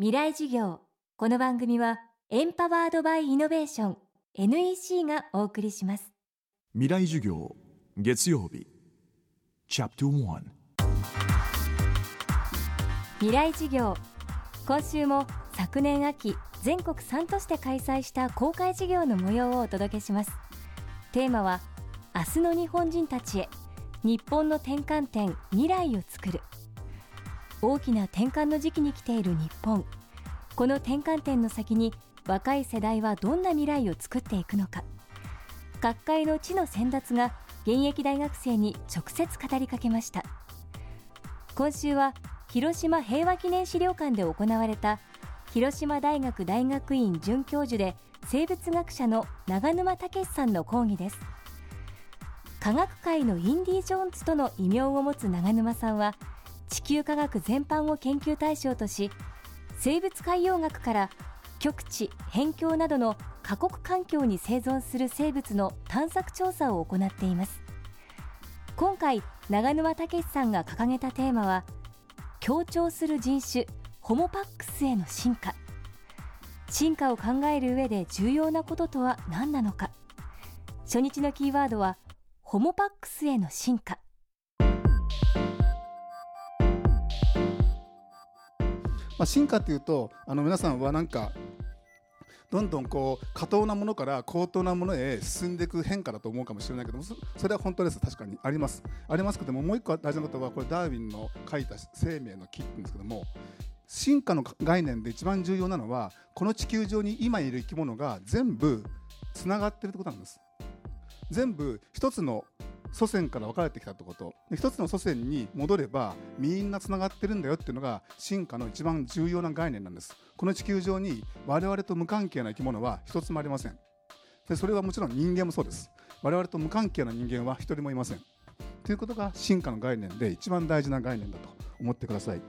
未来授業。この番組はエンパワードバイイノベーション NEC がお送りします。未来授業月曜日。チャプター未来授業。今週も昨年秋全国3都市で開催した公開授業の模様をお届けします。テーマは明日の日本人たちへ日本の転換点未来を作る大きな転換の時期に来ている日本。この転換点の先に若い世代はどんな未来を作っていくのか。各界の地の先達が現役大学生に直接語りかけました。今週は広島平和記念資料館で行われた広島大学大学院准教授で生物学者の長沼武さんの講義です。科学界のインディ・ジョーンズとの異名を持つ長沼さんは地球科学全般を研究対象とし生物海洋学から極地辺境などの過酷環境に生存する生物の探索調査を行っています。今回長沼武さんが掲げたテーマは強調する人種ホモパックスへの進化。進化を考える上で重要なこととは何なのか。初日のキーワードはホモパックスへの進化。まあ、進化っていうとあの皆さんはなんかどんどんこう過当なものから高等なものへ進んでいく変化だと思うかもしれないけどもそれは本当です。確かに。あります。ありますけどももう一個大事なことはこれダーウィンの書いた生命の木って言うんですけども進化の概念で一番重要なのはこの地球上に今いる生き物が全部つながってるってことなんです。全部一つの祖先から分かれてきたってこと。一つの祖先に戻ればみんなつながってるんだよっていうのが進化の一番重要な概念なんです。この地球上に我々と無関係な生き物は一つもありません。でそれはもちろん人間もそうです。我々と無関係な人間は一人もいません。ということが進化の概念で一番大事な概念だと思ってください。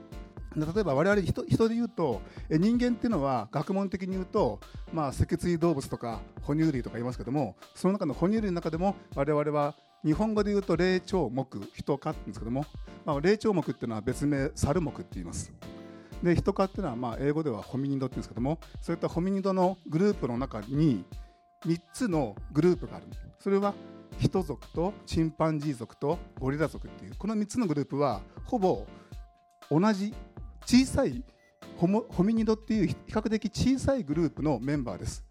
例えば我々人人で言うと人間っていうのは学問的に言うと、まあ、脊椎動物とか哺乳類とか言いますけどもその中の哺乳類の中でも我々は日本語で言うと霊長目人科って言うんですけども、まあ、霊長目っていうのは別名猿目って言います。で人科っていうのはまあ英語ではホミニドって言うんですけどもそういったホミニドのグループの中に3つのグループがある。それは人族とチンパンジー族とゴリラ族っていうこの3つのグループはほぼ同じ小さいホモホミニドっていう比較的小さいグループのメンバーです。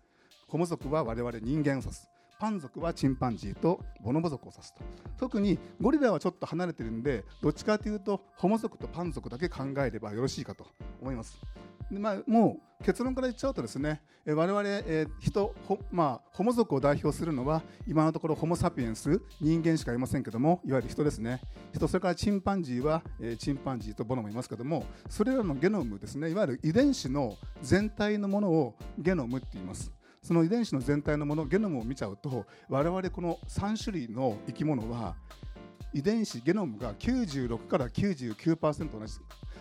ホモ族は我々人間を指す。パン族はチンパンジーとボノボ族を指すと。特にゴリラはちょっと離れてるんでどっちかというとホモ族とパン族だけ考えればよろしいかと思います。で、まあ、もう結論から言っちゃうとですね我々、えー、人まあ、ホモ族を代表するのは今のところホモ・サピエンス人間しかいませんけどもいわゆる人ですね。人それからチンパンジーは、え、チンパンジーとボノもいますけどもそれらのゲノムですね。いわゆる遺伝子の全体のものをゲノムって言います。その遺伝子の全体のものゲノムを見ちゃうと我々この3種類の生き物は遺伝子ゲノムが96から99%同じ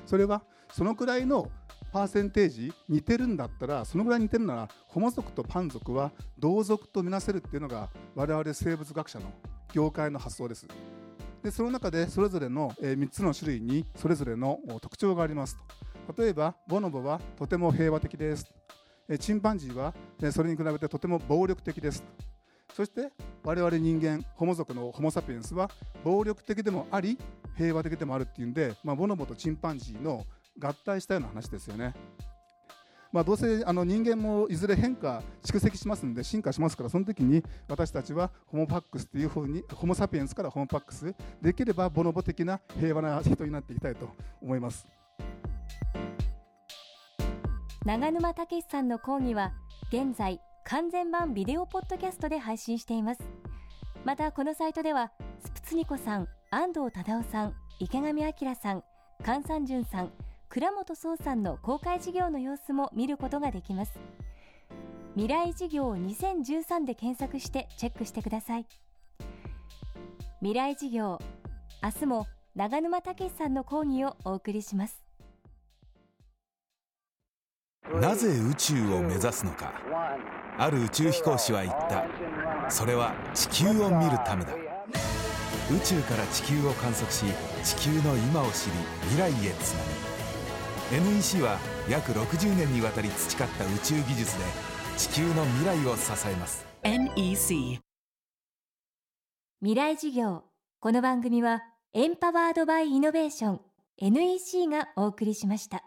それはそのくらいのパーセンテージ似てるんだったらそのぐらい似てるならホモ族とパン族は同族とみなせるっていうのが我々生物学者の業界の発想です。でその中でそれぞれの3つの種類にそれぞれの特徴がありますと。例えばボノボはとても平和的です。チンパンジーはそれに比べてとても暴力的ですそして我々人間ホモ族のホモ・サピエンスは暴力的でもあり平和的でもあるっていうんで、まあ、ボノボとチンパンジーの合体したような話ですよね。まあ、どうせあの人間もいずれ変化蓄積しますので進化しますからその時に私たちはホモ・パックスというふうにホモ・サピエンスからホモ・パックスできればボノボ的な平和な人になっていきたいと思います。長沼武さんの講義は現在完全版ビデオポッドキャストで配信しています。またこのサイトではスプツニコさん安藤忠雄さん池上彰さん菅三淳さん倉本壮さんの公開事業の様子も見ることができます。未来事業2013で検索してチェックしてください。未来事業明日も長沼武さんの講義をお送りします。なぜ宇宙を目指すのか。ある宇宙飛行士は言った。それは地球を見るためだ。宇宙から地球を観測し地球の今を知り未来へつなぐ。NEC は約60年にわたり培った宇宙技術で地球の未来を支えます。NEC 未来事業。この番組はエンパワードバイイノベーション NEC がお送りしました